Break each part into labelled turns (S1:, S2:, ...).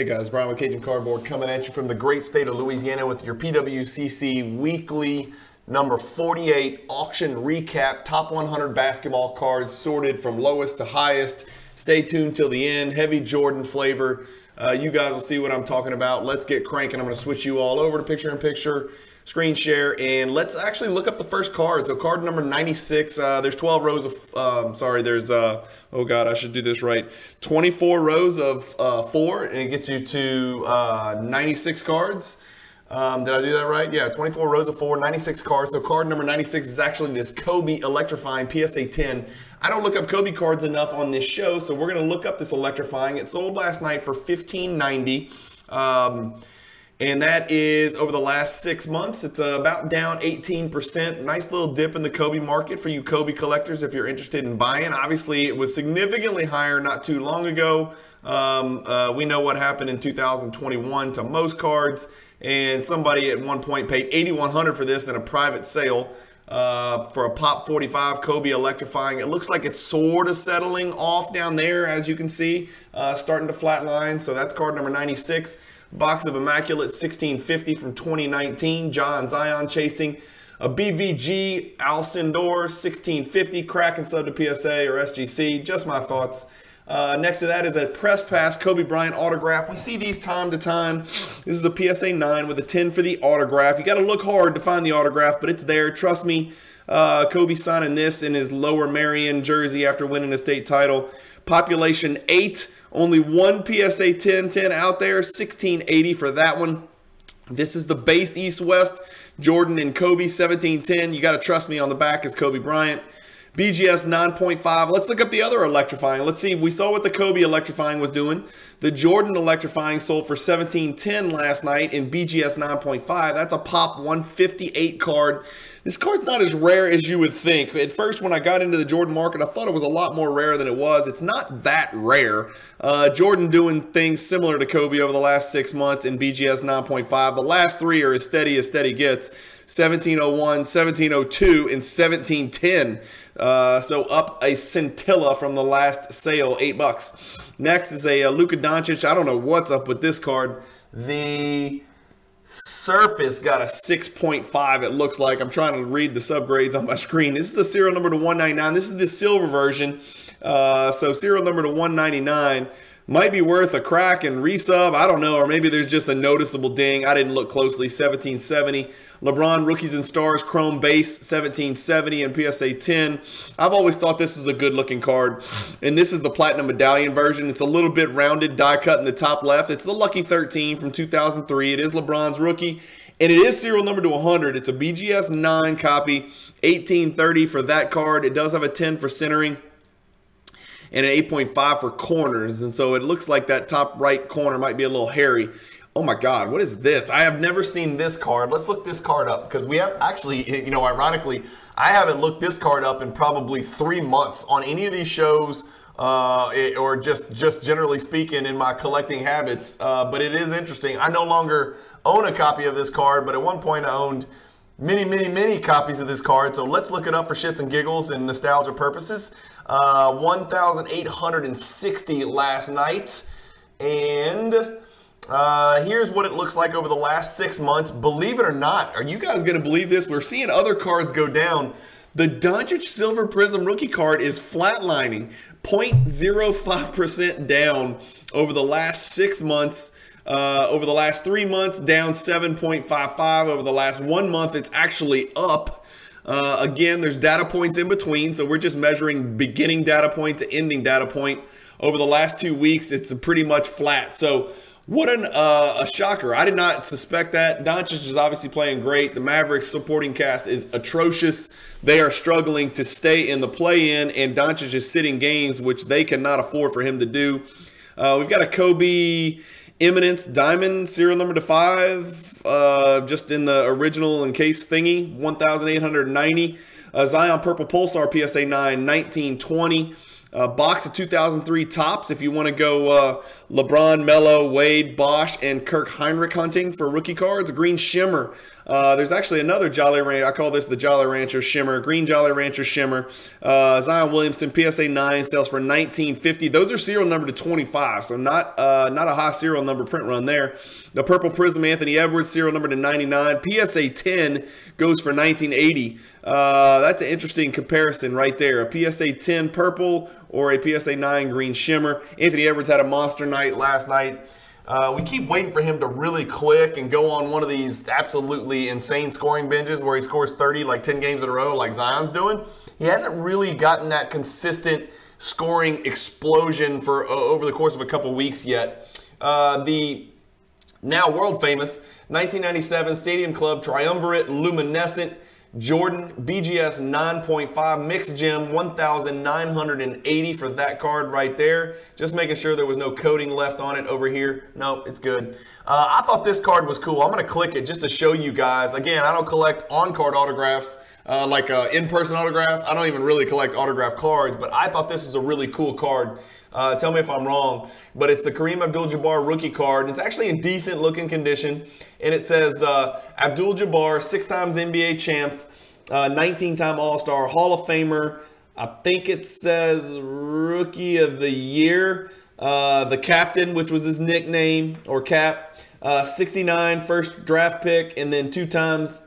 S1: Hey guys, Brian with Cajun Cardboard coming at you from the great state of Louisiana with your PWCC weekly number 48 auction recap. Top 100 basketball cards sorted from lowest to highest. Stay tuned till the end. Heavy Jordan flavor. Uh, you guys will see what I'm talking about. Let's get cranking. I'm going to switch you all over to picture in picture screen share, and let's actually look up the first card. So card number 96. Uh, there's 12 rows of. Um, sorry, there's. Uh, oh God, I should do this right. 24 rows of uh, four, and it gets you to uh, 96 cards. Um, did I do that right? Yeah, 24 rows of four, 96 cards. So card number 96 is actually this Kobe electrifying PSA 10. I don't look up Kobe cards enough on this show, so we're gonna look up this electrifying. It sold last night for 15.90. Um, and that is over the last six months. It's about down 18%. Nice little dip in the Kobe market for you Kobe collectors if you're interested in buying. Obviously, it was significantly higher not too long ago. Um, uh, we know what happened in 2021 to most cards, and somebody at one point paid 8100 for this in a private sale. Uh, for a pop 45 Kobe electrifying. It looks like it's sort of settling off down there, as you can see, uh, starting to flatline. So that's card number 96. Box of Immaculate 1650 from 2019. John Zion chasing. A BVG Alcindor 1650 Kraken sub to PSA or SGC. Just my thoughts. Uh, next to that is a press pass Kobe Bryant autograph. We see these time to time. This is a PSA 9 with a 10 for the autograph. You got to look hard to find the autograph, but it's there. Trust me. Uh, Kobe signing this in his Lower Merion jersey after winning a state title. Population 8. Only one PSA 1010 out there, 1680 for that one. This is the based East West Jordan and Kobe 1710. You got to trust me on the back is Kobe Bryant. BGS 9.5. Let's look up the other electrifying. Let's see. We saw what the Kobe electrifying was doing. The Jordan electrifying sold for 1710 last night in BGS 9.5. That's a pop 158 card. This card's not as rare as you would think. At first, when I got into the Jordan market, I thought it was a lot more rare than it was. It's not that rare. Uh, Jordan doing things similar to Kobe over the last six months in BGS 9.5. The last three are as steady as steady gets 1701, 1702, and 1710. Uh, so up a scintilla from the last sale, eight bucks. Next is a, a uh, Luka Doncic. I don't know what's up with this card. The Surface got a 6.5, it looks like. I'm trying to read the subgrades on my screen. This is the serial number to 199. This is the silver version. Uh, so serial number to 199 might be worth a crack and resub. I don't know. Or maybe there's just a noticeable ding. I didn't look closely. 1770. LeBron Rookies and Stars Chrome Base 1770 and PSA 10. I've always thought this was a good looking card. And this is the Platinum Medallion version. It's a little bit rounded, die cut in the top left. It's the Lucky 13 from 2003. It is LeBron's rookie. And it is serial number to 100. It's a BGS 9 copy, 1830 for that card. It does have a 10 for centering and an 8.5 for corners. And so it looks like that top right corner might be a little hairy. Oh my God, what is this? I have never seen this card. Let's look this card up because we have actually, you know, ironically, I haven't looked this card up in probably three months on any of these shows. Uh, it, or just just generally speaking in my collecting habits. Uh, but it is interesting. I no longer own a copy of this card, but at one point I owned many, many, many copies of this card. So let's look it up for shits and giggles and nostalgia purposes. Uh, 1,860 last night. And uh, here's what it looks like over the last six months. Believe it or not, are you guys going to believe this? We're seeing other cards go down. The Doncic Silver Prism rookie card is flatlining, 0.05% down over the last six months. Uh, over the last three months, down 7.55. Over the last one month, it's actually up uh, again, there's data points in between, so we're just measuring beginning data point to ending data point. Over the last two weeks, it's pretty much flat. So, what an, uh, a shocker. I did not suspect that. Doncic is obviously playing great. The Mavericks supporting cast is atrocious. They are struggling to stay in the play in, and Doncic is sitting games, which they cannot afford for him to do. Uh, we've got a Kobe Eminence Diamond serial number to five, uh, just in the original and case thingy, 1,890. Uh, Zion Purple Pulsar PSA 9, 1920. Uh, box of 2003 Topps if you want to go uh, LeBron, Melo, Wade, Bosh, and Kirk Hinrich hunting for rookie cards. Green Shimmer Uh, there's actually another Jolly Rancher. I call this the Jolly Rancher Shimmer, Green Jolly Rancher Shimmer. Uh, Zion Williamson PSA 9 sells for 1950. Those are serial number to 25, so not uh, not a high serial number print run there. The Purple Prism Anthony Edwards serial number to 99. PSA 10 goes for 1980. Uh, that's an interesting comparison right there. A PSA 10 purple or a PSA 9 green shimmer. Anthony Edwards had a monster night last night. Uh, we keep waiting for him to really click and go on one of these absolutely insane scoring binges where he scores 30 like 10 games in a row like Zion's doing. He hasn't really gotten that consistent scoring explosion for uh, over the course of a couple weeks yet. Uh, the now world famous 1997 Stadium Club Triumvirate Luminescent Jordan BGS 9.5 mixed gem 1980 for that card right there. Just making sure there was no coating left on it over here. No, it's good. Uh, I thought this card was cool. I'm going to click it just to show you guys. Again, I don't collect on card autographs uh, like uh, in person autographs. I don't even really collect autograph cards, but I thought this was a really cool card. Uh, tell me if I'm wrong, but it's the Kareem Abdul-Jabbar rookie card. It's actually in decent looking condition, and it says uh, Abdul-Jabbar, six times NBA champs, 19-time uh, All-Star, Hall of Famer. I think it says Rookie of the Year, uh, the captain, which was his nickname or cap. Uh, 69 first draft pick, and then two times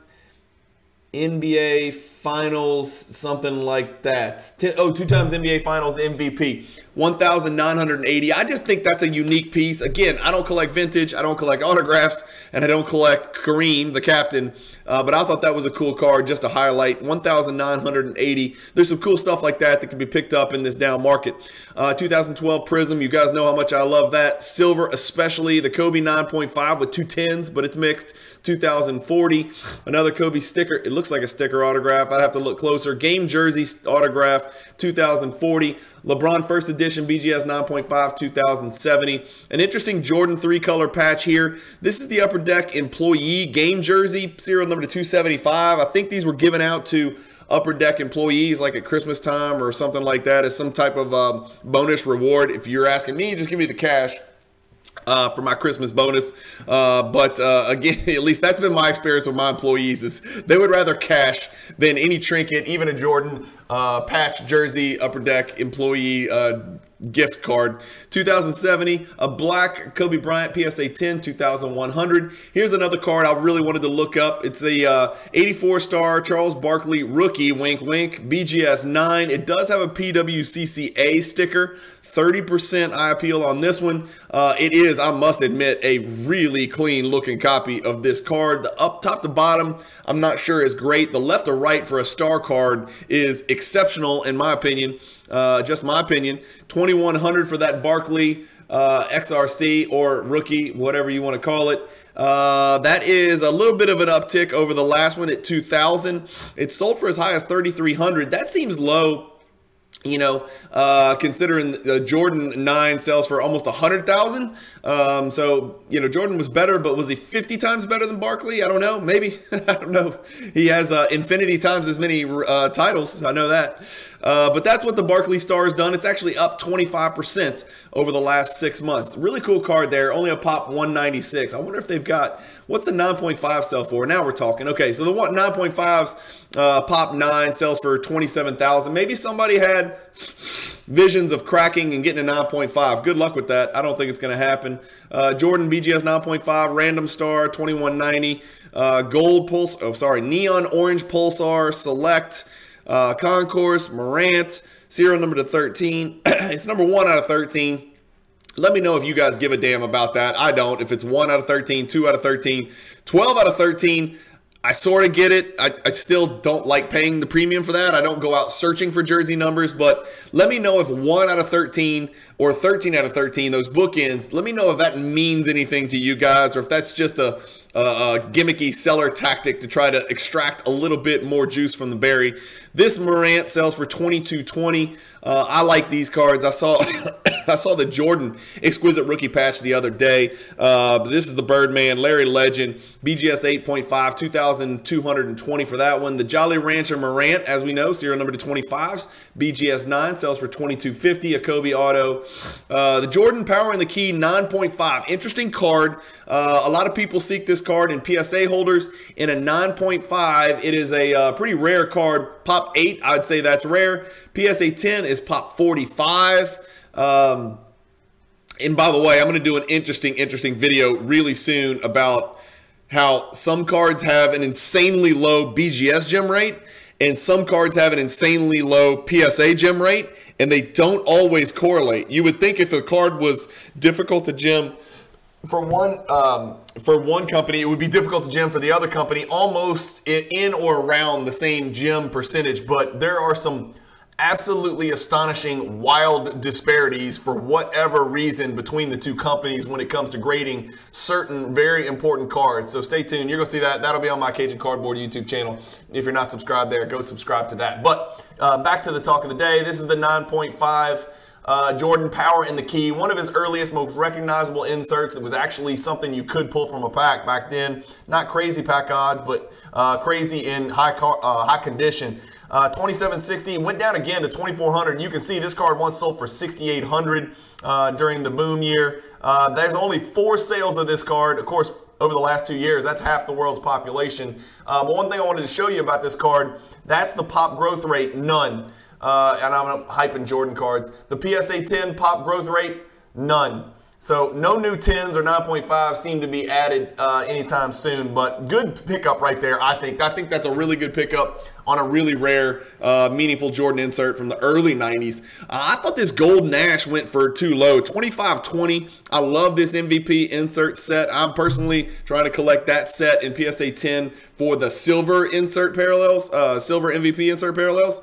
S1: NBA Finals, something like that. Oh, two times NBA Finals MVP. 1,980. I just think that's a unique piece. Again, I don't collect vintage, I don't collect autographs, and I don't collect Kareem, the captain. Uh, but I thought that was a cool card just to highlight. 1,980. There's some cool stuff like that that can be picked up in this down market. Uh, 2012 Prism, you guys know how much I love that. Silver, especially the Kobe 9.5 with two tens, but it's mixed. 2040. Another Kobe sticker. It looks like a sticker autograph. I'd have to look closer. Game jersey autograph, 2040. LeBron first edition BGS 9.5 2070. An interesting Jordan three color patch here. This is the Upper Deck employee game jersey, serial number to 275. I think these were given out to upper deck employees like at christmas time or something like that as some type of um, bonus reward if you're asking me just give me the cash uh, for my Christmas bonus. Uh, but uh, again, at least that's been my experience with my employees is they would rather cash than any trinket, even a Jordan uh, patch jersey, upper deck employee uh, gift card. 2070, a black Kobe Bryant PSA 10, 2100. Here's another card I really wanted to look up. It's the uh, 84 star Charles Barkley rookie, wink wink, BGS 9. It does have a PWCCA sticker. 30% eye appeal on this one. Uh, it is, I must admit, a really clean looking copy of this card. The up top to bottom, I'm not sure is great. The left to right for a star card is exceptional, in my opinion. Uh, just my opinion. 2100 for that Barkley uh, XRC or rookie, whatever you want to call it. Uh, that is a little bit of an uptick over the last one at 2000. It sold for as high as 3300. That seems low you know, uh, considering the Jordan 9 sells for almost a 100,000. Um, so, you know, Jordan was better, but was he 50 times better than Barkley? I don't know. Maybe. I don't know. He has uh, infinity times as many uh, titles. I know that. Uh, but that's what the Barkley Star has done. It's actually up 25% over the last six months. Really cool card there. Only a pop 196. I wonder if they've got what's the 9.5 sell for? Now we're talking. Okay, so the 9.5s uh, pop nine sells for 27,000. Maybe somebody had visions of cracking and getting a 9.5. Good luck with that. I don't think it's going to happen. Uh, Jordan BGS 9.5, Random Star 2190, uh, Gold Pulse. Oh, sorry, Neon Orange Pulsar Select uh, Concourse, Morant, serial number to 13. it's number one out of 13. Let me know if you guys give a damn about that. I don't. If it's 1 out of 13, 2 out of 13, 12 out of 13, I sort of get it. I, I, still don't like paying the premium for that. I don't go out searching for jersey numbers, but let me know if 1 out of 13 or 13 out of 13, those bookends, let me know if that means anything to you guys or if that's just a, a gimmicky seller tactic to try to extract a little bit more juice from the berry. This Morant sells for 22.20. Uh, I like these cards. I saw I saw the Jordan exquisite rookie patch the other day. Uh, this is the Birdman, Larry Legend, BGS 8.5, 2,220 for that one. The Jolly Rancher Morant, as we know, serial number to 25s, BGS 9 sells for 22.50. A Kobe Auto. Uh, the Jordan Power in the Key 9.5, interesting card. Uh, a lot of people seek this card in PSA holders. In a 9.5, it is a uh, pretty rare card. Pop 8, I'd say that's rare. PSA 10 is pop 45. Um, and by the way, I'm going to do an interesting, interesting video really soon about how some cards have an insanely low BGS gem rate and some cards have an insanely low PSA gem rate, and they don't always correlate. You would think if a card was difficult to gem for one um, for one company, it would be difficult to gem for the other company, almost in or around the same gem percentage. But there are some absolutely astonishing, wild disparities for whatever reason between the two companies when it comes to grading certain very important cards. So stay tuned. You're going to see that. That'll be on my Cajun Cardboard YouTube channel. If you're not subscribed there, go subscribe to that. But uh, back to the talk of the day. This is the 9.5. Uh, Jordan Power in the key, one of his earliest, most recognizable inserts that was actually something you could pull from a pack back then. Not crazy pack odds, but uh, crazy in high car, uh, high condition. Uh, 2760 went down again to 2400. You can see this card once sold for 6800 uh, during the boom year. Uh, there's only four sales of this card. Of course, over the last two years, that's half the world's population. Uh, but one thing I wanted to show you about this card, that's the pop growth rate, none. Uh, and I'm hyping Jordan cards. The PSA 10 pop growth rate, none. So no new 10s or 9.5 seem to be added uh, anytime soon, but good pickup right there, I think. I think that's a really good pickup on a really rare, uh, meaningful Jordan insert from the early 90s. Uh, I thought this gold Nash went for too low, 25.20. I love this MVP insert set. I'm personally trying to collect that set in PSA 10 for the silver insert parallels, uh, silver MVP insert parallels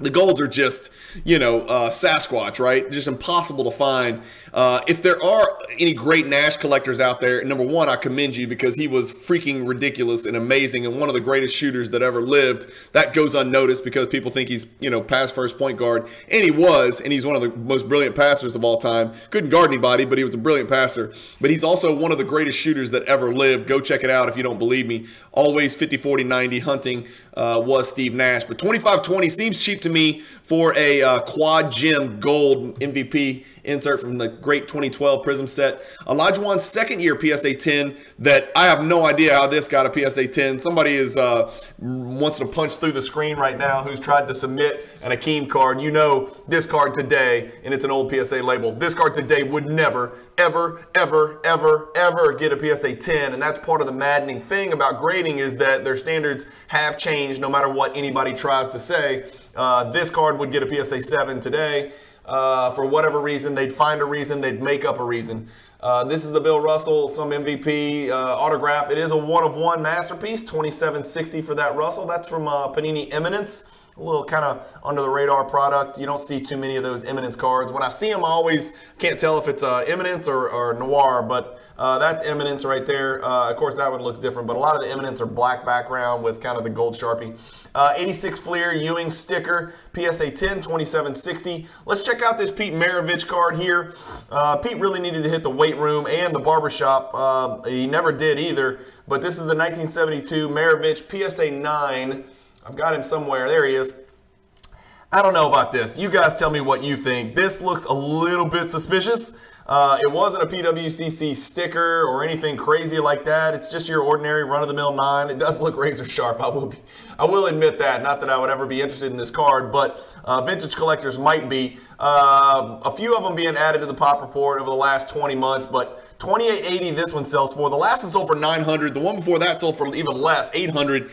S1: the golds are just, you know, uh, Sasquatch, right? Just impossible to find. Uh, if there are any great Nash collectors out there, number one, I commend you because he was freaking ridiculous and amazing and one of the greatest shooters that ever lived. That goes unnoticed because people think he's, you know, past first point guard. And he was, and he's one of the most brilliant passers of all time. Couldn't guard anybody, but he was a brilliant passer. But he's also one of the greatest shooters that ever lived. Go check it out if you don't believe me. Always 50, 40, 90 hunting uh, was Steve Nash. But 25 20 seems cheap to me for a uh, quad gem gold MVP insert from the great 2012 Prism set. Olajuwon's second year PSA 10 that I have no idea how this got a PSA 10. Somebody is uh, wants to punch through the screen right now who's tried to submit an Akeem card. You know this card today, and it's an old PSA label. This card today would never, ever, ever, ever, ever get a PSA 10, and that's part of the maddening thing about grading is that their standards have changed no matter what anybody tries to say. Uh, this card would get a PSA 7 today uh, for whatever reason. They'd find a reason, they'd make up a reason. Uh, this is the Bill Russell, some MVP uh, autograph. It is a one of one masterpiece, 2760 for that Russell. That's from uh, Panini Eminence a little kind of under the radar product. You don't see too many of those Eminence cards. When I see them, I always can't tell if it's uh, Eminence or, or Noir, but uh, that's Eminence right there. Uh, of course, that one looks different, but a lot of the Eminence are black background with kind of the gold Sharpie. Uh, 86 Fleer Ewing sticker, PSA 10, 2760. Let's check out this Pete Maravich card here. Uh, Pete really needed to hit the weight room and the barbershop. Uh, he never did either, but this is the 1972 Maravich PSA 9. I've got him somewhere. There he is. I don't know about this. You guys tell me what you think. This looks a little bit suspicious. Uh, it wasn't a PWCC sticker or anything crazy like that. It's just your ordinary run-of-the-mill nine. It does look razor sharp. I will be, I will admit that. Not that I would ever be interested in this card, but uh, vintage collectors might be. Uh, a few of them being added to the pop report over the last 20 months, but 2880 this one sells for. The last one sold for 900. The one before that sold for even less, 800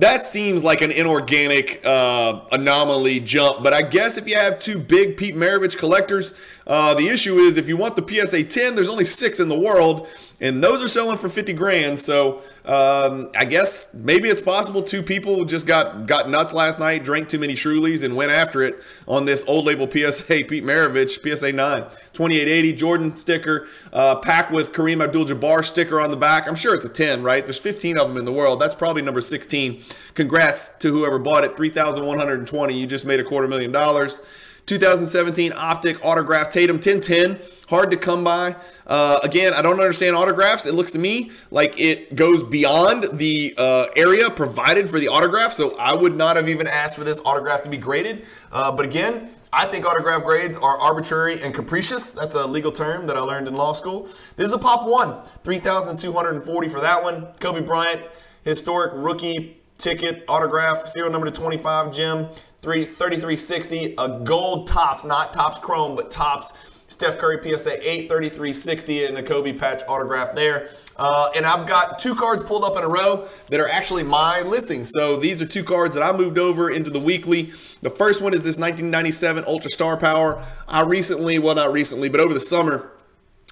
S1: that seems like an inorganic uh, anomaly jump. But I guess if you have two big Pete Maravich collectors, uh, the issue is if you want the PSA 10, there's only six in the world, and those are selling for 50 grand. So um, I guess maybe it's possible two people just got got nuts last night, drank too many Trulies, and went after it on this old label PSA Pete Maravich PSA 9 2880 Jordan sticker, uh, packed with Kareem Abdul-Jabbar sticker on the back. I'm sure it's a 10, right? There's 15 of them in the world. That's probably number 16. Congrats to whoever bought it. 3,120. You just made a quarter million dollars. 2017 Optic Autograph Tatum 1010 hard to come by. Uh, again, I don't understand autographs. It looks to me like it goes beyond the uh, area provided for the autograph. So I would not have even asked for this autograph to be graded. Uh, but again, I think autograph grades are arbitrary and capricious. That's a legal term that I learned in law school. This is a pop one, 3,240 for that one. Kobe Bryant, historic rookie ticket autograph, serial number to 25, gem. 3360, a gold Topps, not Topps Chrome, but Topps. Steph Curry PSA 8, 3360, and a Kobe patch autograph there. Uh, and I've got two cards pulled up in a row that are actually my listings. So these are two cards that I moved over into the weekly. The first one is this 1997 Ultra Star Power. I recently, well, not recently, but over the summer,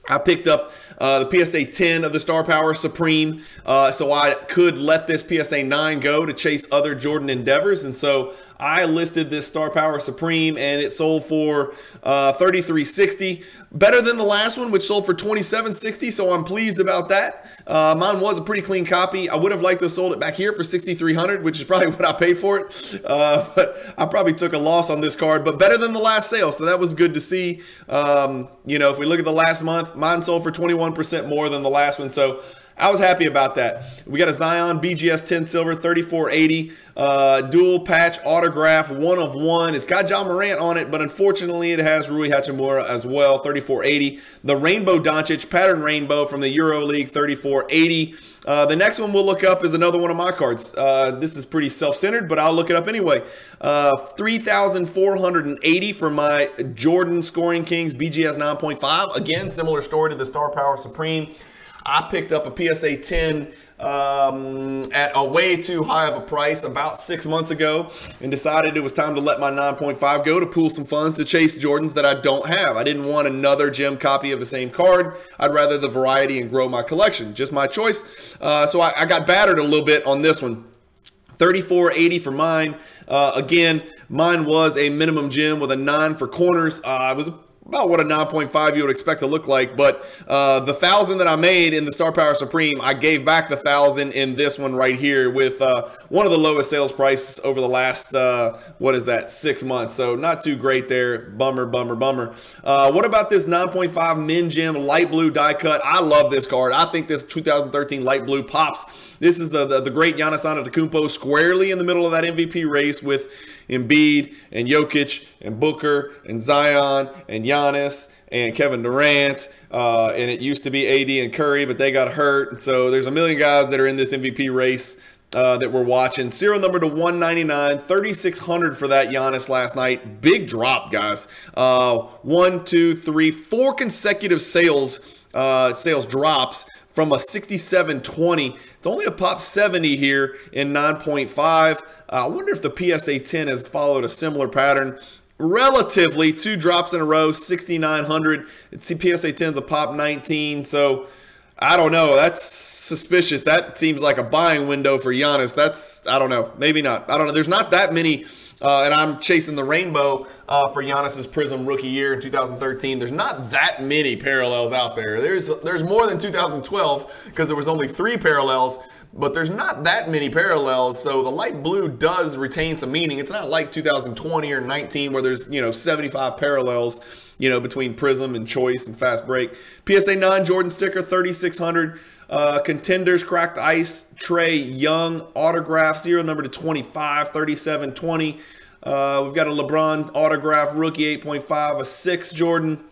S1: I picked up uh, the PSA 10 of the Star Power Supreme, uh, so I could let this PSA 9 go to chase other Jordan endeavors. And so I listed this Star Power Supreme and it sold for uh, 33.60, better than the last one, which sold for 27.60. So I'm pleased about that. Uh, mine was a pretty clean copy. I would have liked to have sold it back here for 6,300, which is probably what I paid for it. Uh, but I probably took a loss on this card, but better than the last sale. So that was good to see. Um, you know, if we look at the last month, mine sold for 21% more than the last one. So I was happy about that. We got a Zion BGS 10 silver, 3480, uh, dual patch autograph, one of one. It's got John Morant on it, but unfortunately it has Rui Hachimura as well, 3480. The Rainbow Doncic pattern rainbow from the Euro League, 3480. Uh, the next one we'll look up is another one of my cards. Uh, this is pretty self-centered, but I'll look it up anyway. Uh, 3,480 for my Jordan Scoring Kings BGS 9.5. Again, similar story to the Star Power Supreme. I picked up a PSA 10 um, at a way too high of a price about six months ago and decided it was time to let my 9.5 go to pool some funds to chase Jordans that I don't have. I didn't want another gem copy of the same card. I'd rather the variety and grow my collection. Just my choice. Uh, so I, I got battered a little bit on this one. 34.80 for mine. Uh, again, mine was a minimum gem with a nine for corners. Uh, was a about what a 9.5 you would expect to look like. But uh, the thousand that I made in the Star Power Supreme, I gave back the thousand in this one right here with uh, one of the lowest sales prices over the last, uh, what is that, six months. So not too great there. Bummer, bummer, bummer. Uh, what about this 9.5 Min Gem light blue die cut? I love this card. I think this 2013 light blue pops. This is the, the, the great Giannis Antetokounmpo squarely in the middle of that MVP race with Embiid and Jokic and Booker and Zion and Giannis and Kevin Durant. Uh, and it used to be AD and Curry, but they got hurt. And so there's a million guys that are in this MVP race. Uh, that we're watching. Serial number to 199, 3,600 for that Giannis last night. Big drop, guys. Uh, one, two, three, four consecutive sales uh, sales drops from a 67.20. It's only a pop 70 here in 9.5. Uh, I wonder if the PSA 10 has followed a similar pattern. Relatively, two drops in a row, 6,900. It's PSA 10's a pop 19. So I don't know. That's suspicious. That seems like a buying window for Giannis. That's, I don't know. Maybe not. I don't know. There's not that many uh, and I'm chasing the rainbow uh, for Giannis's Prism rookie year in 2013. There's not that many parallels out there. There's there's more than 2012 because there was only three parallels, but there's not that many parallels. So the light blue does retain some meaning. It's not like 2020 or 19 where there's you know 75 parallels, you know between Prism and Choice and Fast Break. PSA 9 Jordan sticker 3600. Uh, contenders, cracked ice, Trae Young, autograph, zero number to 25, 37 20. Uh, we've got a LeBron autograph, rookie 8.5, a 6 Jordan.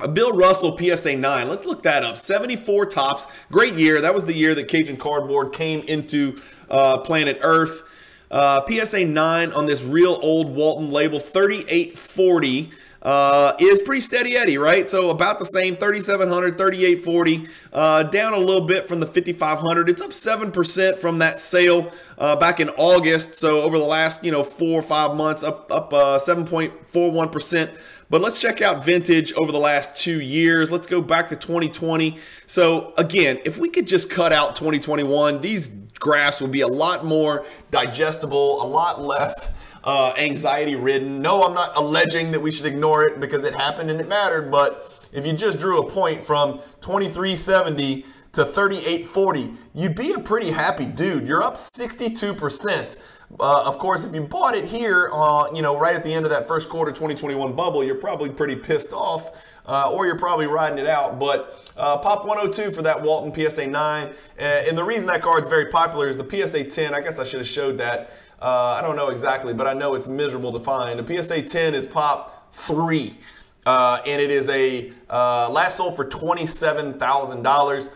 S1: A Bill Russell PSA 9. Let's look that up. 74 Topps. Great year. That was the year that Cajun Cardboard came into uh, planet Earth. Uh, PSA 9 on this real old Walton label, 3840 uh, is pretty steady Eddie, right? So about the same, 3,700, 3,840, uh, down a little bit from the 5,500. It's up 7% from that sale uh, back in August. So over the last, you know, four or five months, up, up uh, 7.41%. But let's check out vintage over the last two years. Let's go back to 2020. So again, if we could just cut out 2021, these graphs would be a lot more digestible, a lot less uh, anxiety ridden. No, I'm not alleging that we should ignore it because it happened and it mattered, but if you just drew a point from 2370 to to 38.40, you'd be a pretty happy dude. You're up 62%. Uh, of course, if you bought it here, uh, you know, right at the end of that first quarter 2021 bubble, you're probably pretty pissed off, uh, or you're probably riding it out. But uh, pop 102 for that Walton PSA 9, and the reason that card's very popular is the PSA 10. I guess I should have showed that. Uh, I don't know exactly, but I know it's miserable to find. The PSA 10 is pop three. Uh, and it is a uh, last sold for $27,000.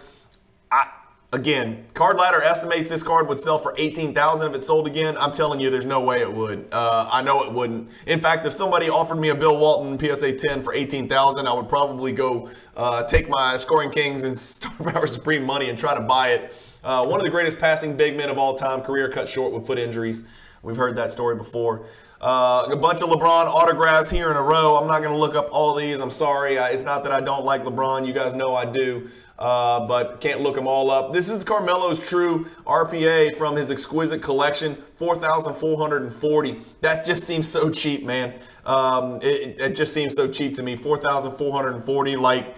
S1: Again, Card Ladder estimates this card would sell for 18000 if it sold again. I'm telling you, there's no way it would. Uh, I know it wouldn't. In fact, if somebody offered me a Bill Walton PSA 10 for 18000 I would probably go uh, take my Scoring Kings and Star Power Supreme money and try to buy it. Uh, one of the greatest passing big men of all time, career cut short with foot injuries. We've heard that story before. Uh, a bunch of LeBron autographs here in a row. I'm not going to look up all these. I'm sorry. it's not that I don't like LeBron. You guys know I do. Uh, but can't look them all up. This is Carmelo's true RPA from his exquisite collection, 4,440. That just seems so cheap, man. Um, it, it, just seems so cheap to me. 4,440, like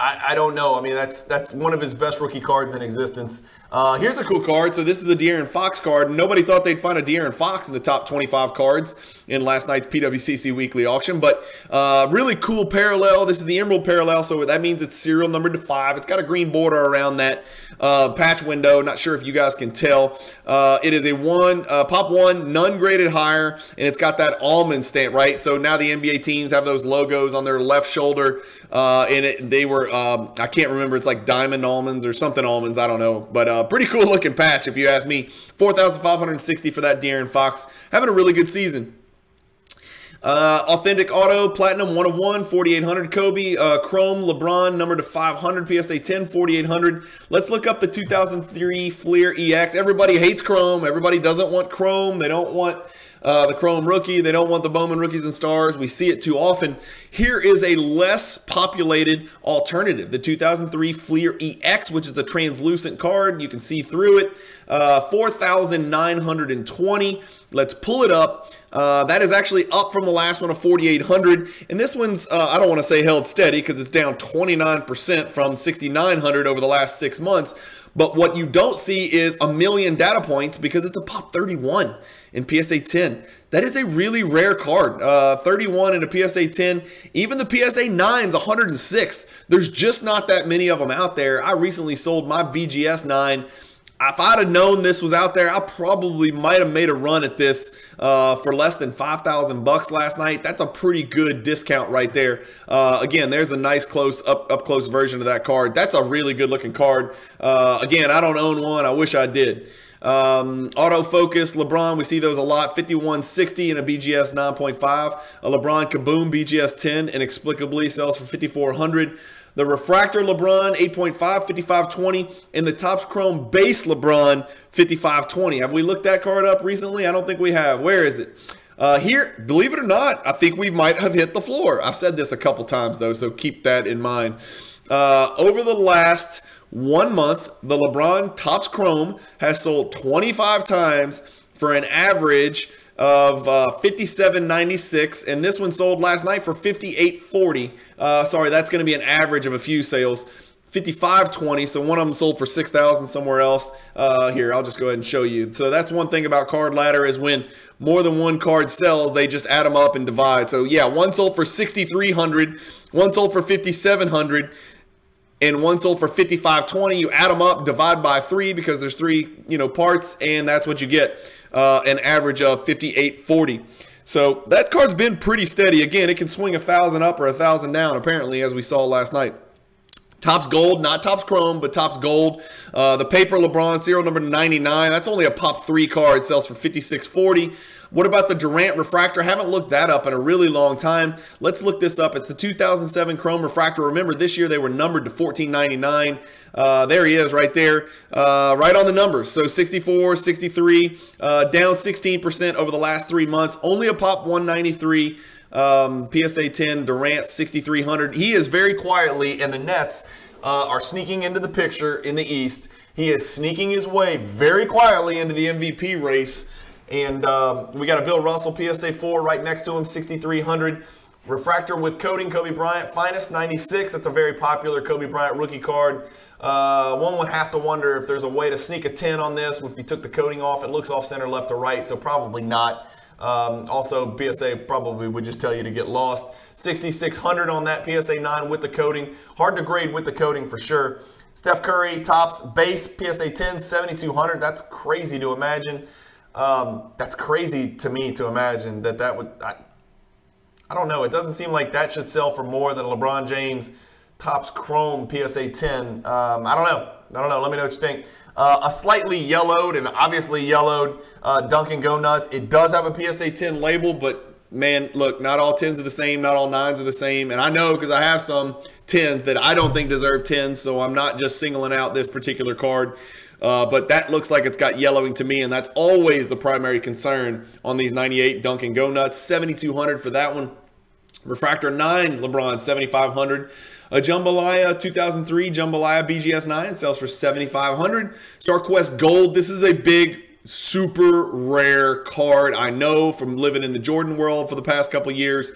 S1: I, I, don't know. I mean, that's that's one of his best rookie cards in existence. Uh, here's a cool card. So this is a De'Aaron Fox card. Nobody thought they'd find a De'Aaron Fox in the top 25 cards in last night's PWCC weekly auction, but uh, really cool parallel. This is the Emerald parallel, so that means it's serial numbered to five. It's got a green border around that uh, patch window. Not sure if you guys can tell. Uh, it is a one uh, pop one, none graded higher, and it's got that almond stamp, right? So now the NBA teams have those logos on their left shoulder, uh, and it, they were um, I can't remember. It's like diamond almonds or something almonds. I don't know, but uh, pretty cool looking patch if you ask me. Four thousand five hundred sixty for that De'Aaron Fox, having a really good season. Uh, authentic auto, platinum, 1 of 1, 4800 Kobe. Uh, Chrome, LeBron, number to 500, PSA 10, 4800. Let's look up the 2003 Fleer EX. Everybody hates Chrome. Everybody doesn't want Chrome. They don't want uh, the Chrome rookie. They don't want the Bowman rookies and stars. We see it too often. Here is a less populated alternative the 2003 Fleer EX, which is a translucent card. You can see through it. Uh, 4,920. Let's pull it up. Uh, that is actually up from the last one of 4,800. And this one's, uh, I don't want to say held steady because it's down 29% from 6,900 over the last six months. But what you don't see is a million data points because it's a pop 31 in PSA 10. That is a really rare card. Uh, 31 in a PSA 10. Even the PSA 9's 106th. There's just not that many of them out there. I recently sold my BGS 9 if I'd have known this was out there, I probably might have made a run at this uh, for less than five thousand bucks last night. That's a pretty good discount right there. Uh, again, there's a nice close up up close version of that card. That's a really good looking card. Uh, again, I don't own one. I wish I did. Um, autofocus, LeBron, we see those a lot. 5160 and a BGS 9.5. A LeBron Kaboom BGS 10 inexplicably sells for 5400 the refractor LeBron 8.5 5520 and the Topps Chrome base LeBron 5520. Have we looked that card up recently? I don't think we have. Where is it? Uh, here, believe it or not, I think we might have hit the floor. I've said this a couple times though, so keep that in mind. Uh, over the last one month, the LeBron Topps Chrome has sold 25 times for an average of uh, 57.96, and this one sold last night for 58.40. Uh, sorry, that's going to be an average of a few sales. 55.20, so one of them sold for 6,000 somewhere else. Uh, here, I'll just go ahead and show you. So that's one thing about Card Ladder is when more than one card sells, they just add them up and divide. So yeah, one sold for 6,300, one sold for 5,700 and one sold for 55.20 you add them up divide by three because there's three you know parts and that's what you get uh, an average of 58.40. So that card's been pretty steady. Again, it can swing a thousand up or a thousand down, apparently, as we saw last night. Topps Gold, not Topps Chrome, but Topps Gold. Uh, the paper LeBron serial number 99. That's only a pop three card. Sells for 56.40. What about the Durant refractor? I Haven't looked that up in a really long time. Let's look this up. It's the 2007 Chrome refractor. Remember, this year they were numbered to 14.99. Uh, there he is, right there, uh, right on the numbers. So 64, 63, uh, down 16% over the last three months. Only a pop 193. Um, PSA 10, Durant 6,300. He is very quietly, and the Nets uh, are sneaking into the picture in the East. He is sneaking his way very quietly into the MVP race. And um, we got a Bill Russell PSA 4 right next to him, 6,300. Refractor with coating, Kobe Bryant, finest 96. That's a very popular Kobe Bryant rookie card. Uh, one would have to wonder if there's a way to sneak a 10 on this. If you took the coating off, it looks off center left to right, so probably not. Um, also, PSA probably would just tell you to get lost. 6,600 on that PSA 9 with the coating. Hard to grade with the coating for sure. Steph Curry Topps, base PSA 10 7,200. That's crazy to imagine. Um, that's crazy to me to imagine that that would. I, I don't know. It doesn't seem like that should sell for more than LeBron James Topps Chrome PSA 10. Um, I don't know. I don't know. Let me know what you think. Uh, a slightly yellowed and obviously yellowed uh, Dunkin' Go Nuts. It does have a PSA 10 label, but man, look, not all 10s are the same, not all 9s are the same. And I know because I have some 10s that I don't think deserve 10s, so I'm not just singling out this particular card. Uh, but that looks like it's got yellowing to me, and that's always the primary concern on these 98 Dunkin' Go Nuts. 7,200 for that one. Refractor 9, LeBron, 7,500. A Jambalaya 2003 Jambalaya BGS 9 sells for 7500 StarQuest Gold, this is a big super rare card. I know from living in the Jordan world for the past couple years.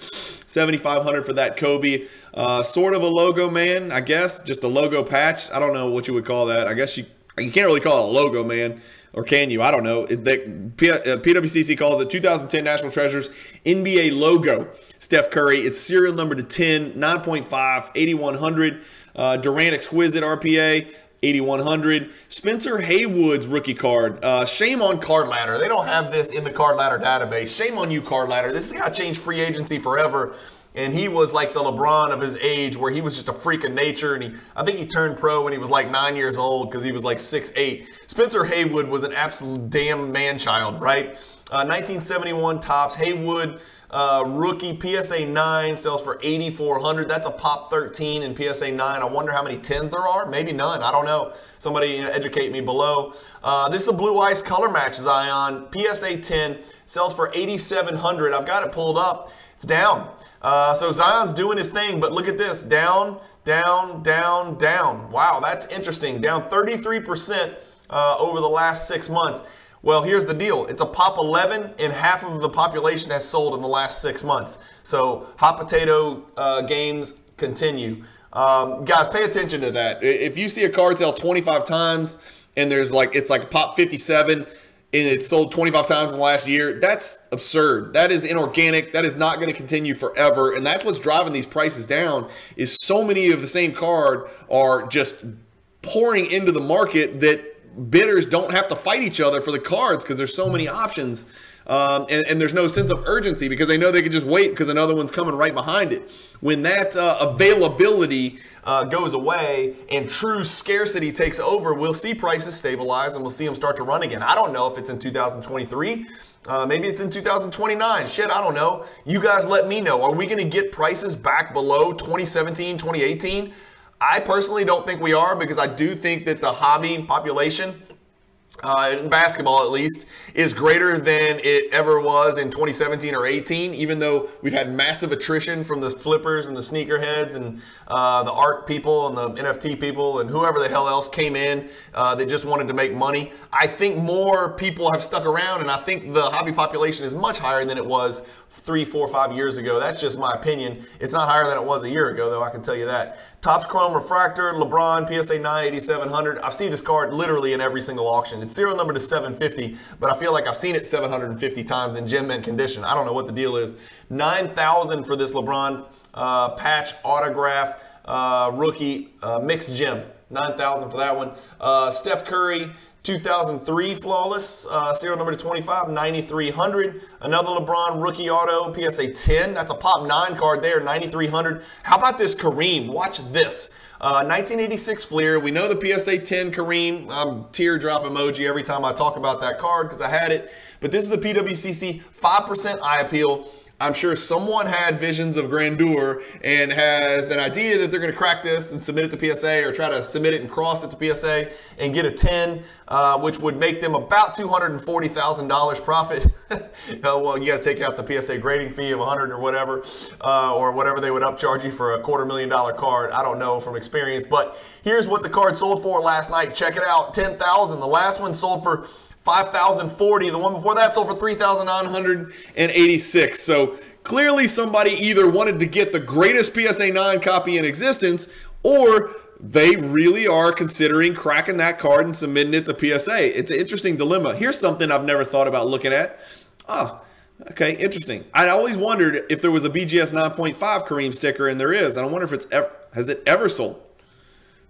S1: 7500 for that Kobe. Uh, sort of a logo man, I guess. Just a logo patch. I don't know what you would call that. I guess you you can't really call it a logo, man. Or can you? I don't know. That PWCC uh, calls it 2010 National Treasures NBA logo. Steph Curry. It's serial number to 10, 9.5, 8100. Uh, Durant Exquisite RPA. 8100. Spencer Haywood's rookie card. Uh, shame on Card Ladder. They don't have this in the Card Ladder database. Shame on you, Card Ladder. This has got to change free agency forever and he was like the LeBron of his age, where he was just a freak of nature. And he, I think he turned pro when he was like nine years old because he was like six eight. Spencer Haywood was an absolute damn man child, right? Uh, 1971 Topps. Haywood. Uh, rookie PSA 9 sells for 8400 That's a pop 13 in PSA 9. I wonder how many 10s there are. Maybe none. I don't know. Somebody you know, educate me below. Uh, this is the Blue Ice Color Match Zion. PSA 10 sells for 8700 I've got it pulled up. It's down. Uh, so Zion's doing his thing, but look at this down, down, down, down. Wow, that's interesting. Down 33% uh, over the last six months. Well, here's the deal it's a pop 11, and half of the population has sold in the last six months. So hot potato uh, games continue. Um, guys, pay attention to that. If you see a card sell 25 times and there's like, it's like a pop 57, and it's sold 25 times in the last year. That's absurd. That is inorganic. That is not going to continue forever. And that's what's driving these prices down is so many of the same card are just pouring into the market that bidders don't have to fight each other for the cards because there's so many options. Um, and, and, there's no sense of urgency because they know they can just wait because another one's coming right behind it. When that uh, availability uh, goes away and true scarcity takes over, we'll see prices stabilize and we'll see them start to run again. I don't know if it's in 2023. Uh, maybe it's in 2029. Shit, I don't know. You guys let me know. Are we going to get prices back below 2017, 2018? I personally don't think we are because I do think that the hobby population uh, in basketball at least, is greater than it ever was in 2017 or 18, even though we've had massive attrition from the flippers and the sneakerheads and uh, the art people and the NFT people and whoever the hell else came in uh, that just wanted to make money. I think more people have stuck around, and I think the hobby population is much higher than it was three, four, five years ago. That's just my opinion. It's not higher than it was a year ago, though, I can tell you that. Topps Chrome Refractor, LeBron, PSA 9, 8700. I've seen this card literally in every single auction. It's serial number to 750, but I feel like I've seen it 750 times in gem mint condition. I don't know what the deal is. 9000 for this LeBron uh, patch autograph uh, rookie uh, mixed gem. 9000 for that one. Uh, Steph Curry, 2003 flawless, uh, serial number to 25, 9300. Another LeBron rookie auto, PSA 10. That's a pop 9 card there, 9300. How about this Kareem? Watch this. Uh, 1986 Fleer. We know the PSA 10 Kareem. Um, teardrop emoji every time I talk about that card because I had it. But this is a PWCC 5% eye appeal. I'm sure someone had visions of grandeur and has an idea that they're going to crack this and submit it to PSA or try to submit it and cross it to PSA and get a 10, uh, which would make them about $240,000 profit. uh, well, you got to take out the PSA grading fee of 100 or whatever, uh, or whatever they would upcharge you for a quarter million dollar card. I don't know from experience, but here's what the card sold for last night. Check it out 10,000. The last one sold for 5,040. The one before that sold for 3,986. So clearly somebody either wanted to get the greatest PSA 9 copy in existence or they really are considering cracking that card and submitting it to PSA. It's an interesting dilemma. Here's something I've never thought about looking at. Ah, okay, interesting. I always wondered if there was a BGS 9.5 Kareem sticker, and there is. I don't wonder if it's ever has it ever sold.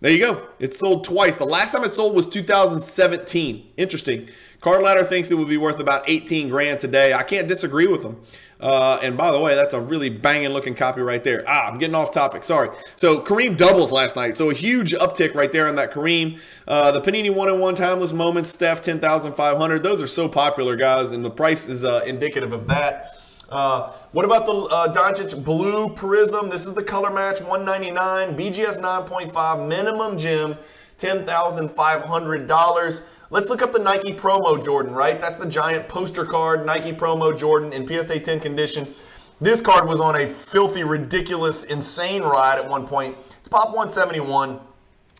S1: There you go. It sold twice. The last time it sold was 2017. Interesting. Card Ladder thinks it would be worth about 18 grand today. I can't disagree with them. Uh, and by the way, that's a really banging looking copy right there. Ah, I'm getting off topic. Sorry. So Kareem doubles last night. So a huge uptick right there on that Kareem. Uh, the Panini one and one timeless moments, Steph 10,500. Those are so popular, guys, and the price is uh, indicative of that. Uh, what about the uh, Doncic Blue Prism? This is the color match, 199 BGS 9.5 minimum gem, $10,500. Let's look up the Nike promo Jordan, right? That's the giant poster card, Nike promo Jordan in PSA 10 condition. This card was on a filthy, ridiculous, insane ride at one point. It's pop 171.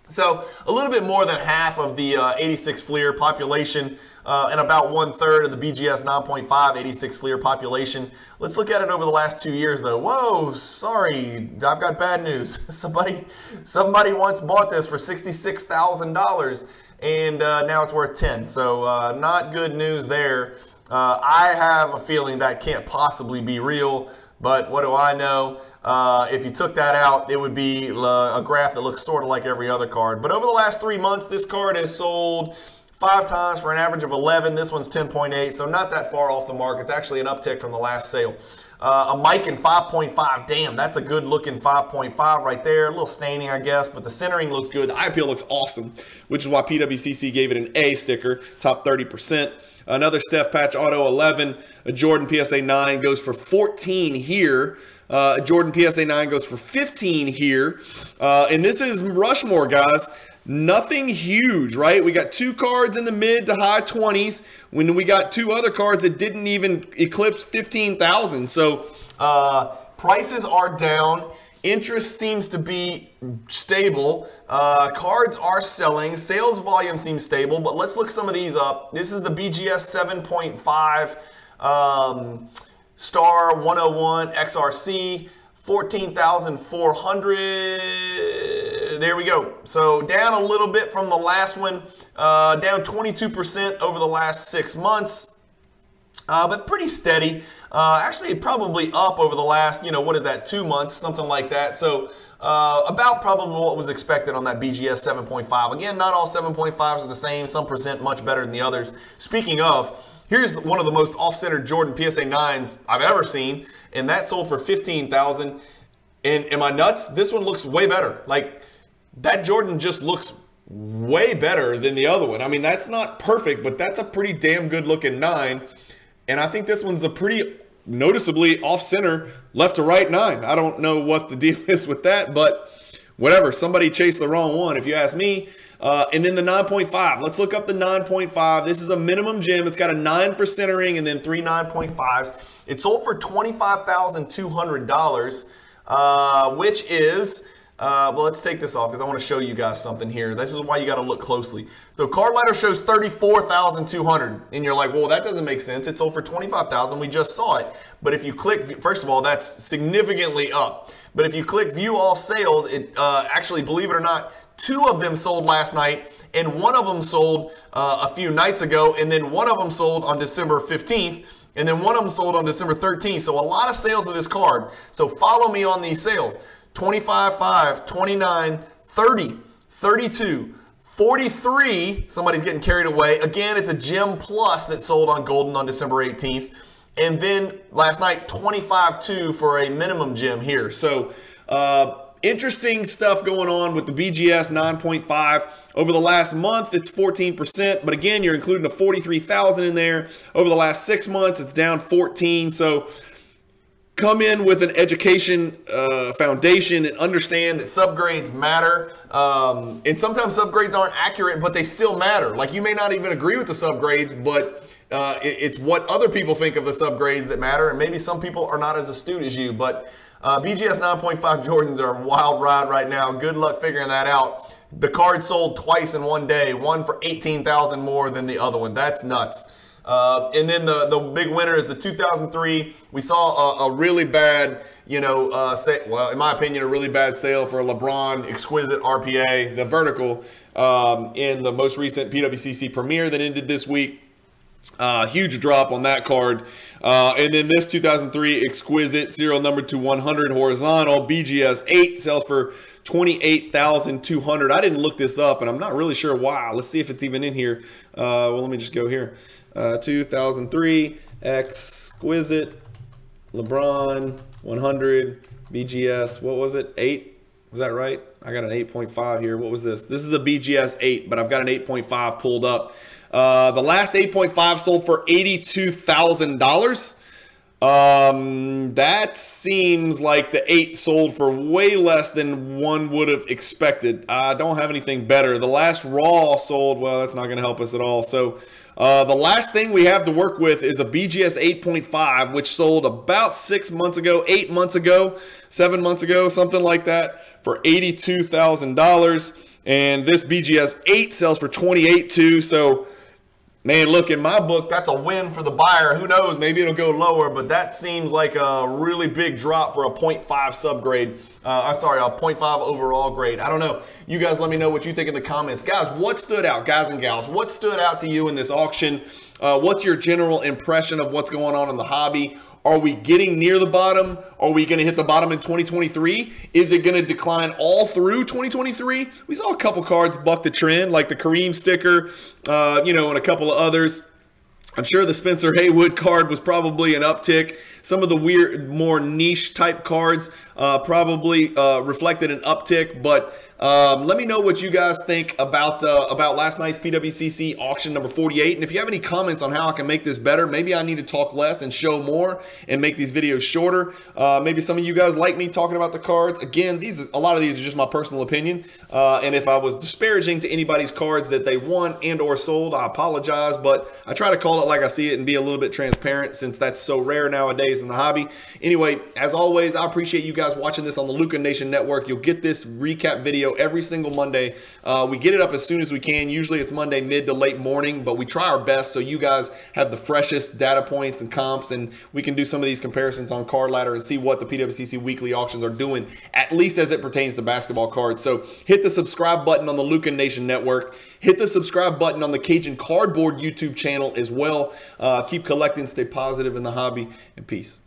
S1: So a little bit more than half of the uh, 86 Fleer population uh, and about one third of the BGS 9.5 86 Fleer population. Let's look at it over the last two years, though. Whoa, sorry, I've got bad news. somebody, somebody once bought this for sixty-six thousand dollars, and uh, now it's worth ten. So uh, not good news there. Uh, I have a feeling that can't possibly be real, but what do I know? Uh, if you took that out, it would be a graph that looks sort of like every other card. But over the last three months, this card has sold five times for an average of 11. This one's 10.8, so not that far off the mark. It's actually an uptick from the last sale. Uh, a Mikan 5.5. Damn, that's a good looking 5.5 right there. A little staining, I guess, but the centering looks good. The appeal looks awesome, which is why PWCC gave it an A sticker, top 30%. Another Steph Patch Auto 11. A Jordan PSA 9 goes for 14 here. Uh, Jordan PSA 9 goes for 15 here. Uh, and this is Rushmore, guys. Nothing huge, right? We got two cards in the mid to high 20s when we got two other cards that didn't even eclipse 15,000. So uh, prices are down. Interest seems to be stable. Uh, cards are selling. Sales volume seems stable, but let's look some of these up. This is the BGS 7.5 um, Star 101 XRC, 14,400 there we go. So down a little bit from the last one, uh, down 22% over the last six months, uh, but pretty steady. Uh, actually, probably up over the last, you know, what is that, two months, something like that. So uh, about probably what was expected on that BGS 7.5. Again, not all 7.5s are the same. Some percent much better than the others. Speaking of, here's one of the most off-center Jordan PSA 9s I've ever seen, and that sold for 15000 and am I nuts? This one looks way better. Like that Jordan just looks way better than the other one. I mean, that's not perfect, but that's a pretty damn good looking nine. And I think this one's a pretty noticeably off center, left to right nine. I don't know what the deal is with that, but whatever. Somebody chased the wrong one, if you ask me. Uh, and then the 9.5. Let's look up the 9.5. This is a minimum gem. It's got a 9 for centering and then three 9.5s. It sold for $25,200, uh, which is uh, well, let's take this off because I want to show you guys something here. This is why you got to look closely. So card ladder shows 34,200 and you're like, well, that doesn't make sense. It's sold for 25,000. We just saw it. But if you click, first of all, that's significantly up. But if you click view all sales, it uh, actually, believe it or not, two of them sold last night and one of them sold uh, a few nights ago and then one of them sold on December 15th and then one of them sold on December 13th. So a lot of sales of this card. So follow me on these sales. 25, 5, 29, 30, 32, 43. Somebody's getting carried away. Again, it's a Gem Plus that sold on Goldin on December 18th. And then last night, 25 2 for a minimum gem here. So, uh, interesting stuff going on with the BGS 9.5. Over the last month, it's 14%, but again, you're including a 43,000 in there. Over the last six months, it's down 14. So, come in with an education uh, foundation and understand that subgrades matter. Um, and sometimes subgrades aren't accurate, but they still matter. Like you may not even agree with the subgrades, but uh, it, it's what other people think of the subgrades that matter. And maybe some people are not as astute as you. But uh, BGS 9.5 Jordans are a wild ride right now. Good luck figuring that out. The card sold twice in one day, one for 18,000 more than the other one. That's nuts. Uh, and then the, the big winner is the 2003. We saw a, a really bad, you know, uh, well, in my opinion, a really bad sale for a LeBron Exquisite RPA, the vertical, um, in the most recent PWCC Premier that ended this week. Uh, huge drop on that card. Uh, and then this 2003 Exquisite serial number to 100 horizontal BGS 8 sells for 28,200. I didn't look this up and I'm not really sure why. Let's see if it's even in here. Uh, well, let me just go here. Uh, 2003 Exquisite LeBron 100 BGS. What was it? 8? Was that right? I got an 8.5 here. What was this? This is a BGS 8, but I've got an 8.5 pulled up. Uh, the last 8.5 sold for $82,000. Um, that seems like the eight sold for way less than one would have expected. I don't have anything better. The last raw sold, well, that's not going to help us at all. So, uh, the last thing we have to work with is a BGS 8.5, which sold about six months ago, eight months ago, seven months ago, something like that, for $82,000. And this BGS 8 sells for 28 too. So, Man, look, in my book, that's a win for the buyer. Who knows? Maybe it'll go lower, but that seems like a really big drop for a 0.5 subgrade. Uh, I'm sorry, a 0.5 overall grade. I don't know. You guys let me know what you think in the comments. Guys, what stood out, guys and gals? What stood out to you in this auction? Uh, what's your general impression of what's going on in the hobby? Are we getting near the bottom? Are we going to hit the bottom in 2023? Is it going to decline all through 2023? We saw a couple cards buck the trend, like the Kareem sticker, uh, you know, and a couple of others. I'm sure the Spencer Haywood card was probably an uptick. Some of the weird, more niche type cards uh, probably uh, reflected an uptick, but um, let me know what you guys think about uh, about last night's PWCC auction number 48. And if you have any comments on how I can make this better, maybe I need to talk less and show more and make these videos shorter. Uh, maybe some of you guys like me talking about the cards. Again, these a lot of these are just my personal opinion. Uh, and if I was disparaging to anybody's cards that they won and or sold, I apologize. But I try to call it like I see it and be a little bit transparent since that's so rare nowadays in the hobby. Anyway, as always, I appreciate you guys watching this on the Luca Nation Network. You'll get this recap video every single Monday. Uh, we get it up as soon as we can. Usually it's Monday mid to late morning, but we try our best so you guys have the freshest data points and comps, and we can do some of these comparisons on Card Ladder and see what the PWCC weekly auctions are doing, at least as it pertains to basketball cards. So hit the subscribe button on the Luca Nation Network. Hit the subscribe button on the Cajun Cardboard YouTube channel as well. Uh, keep collecting, stay positive in the hobby, and peace.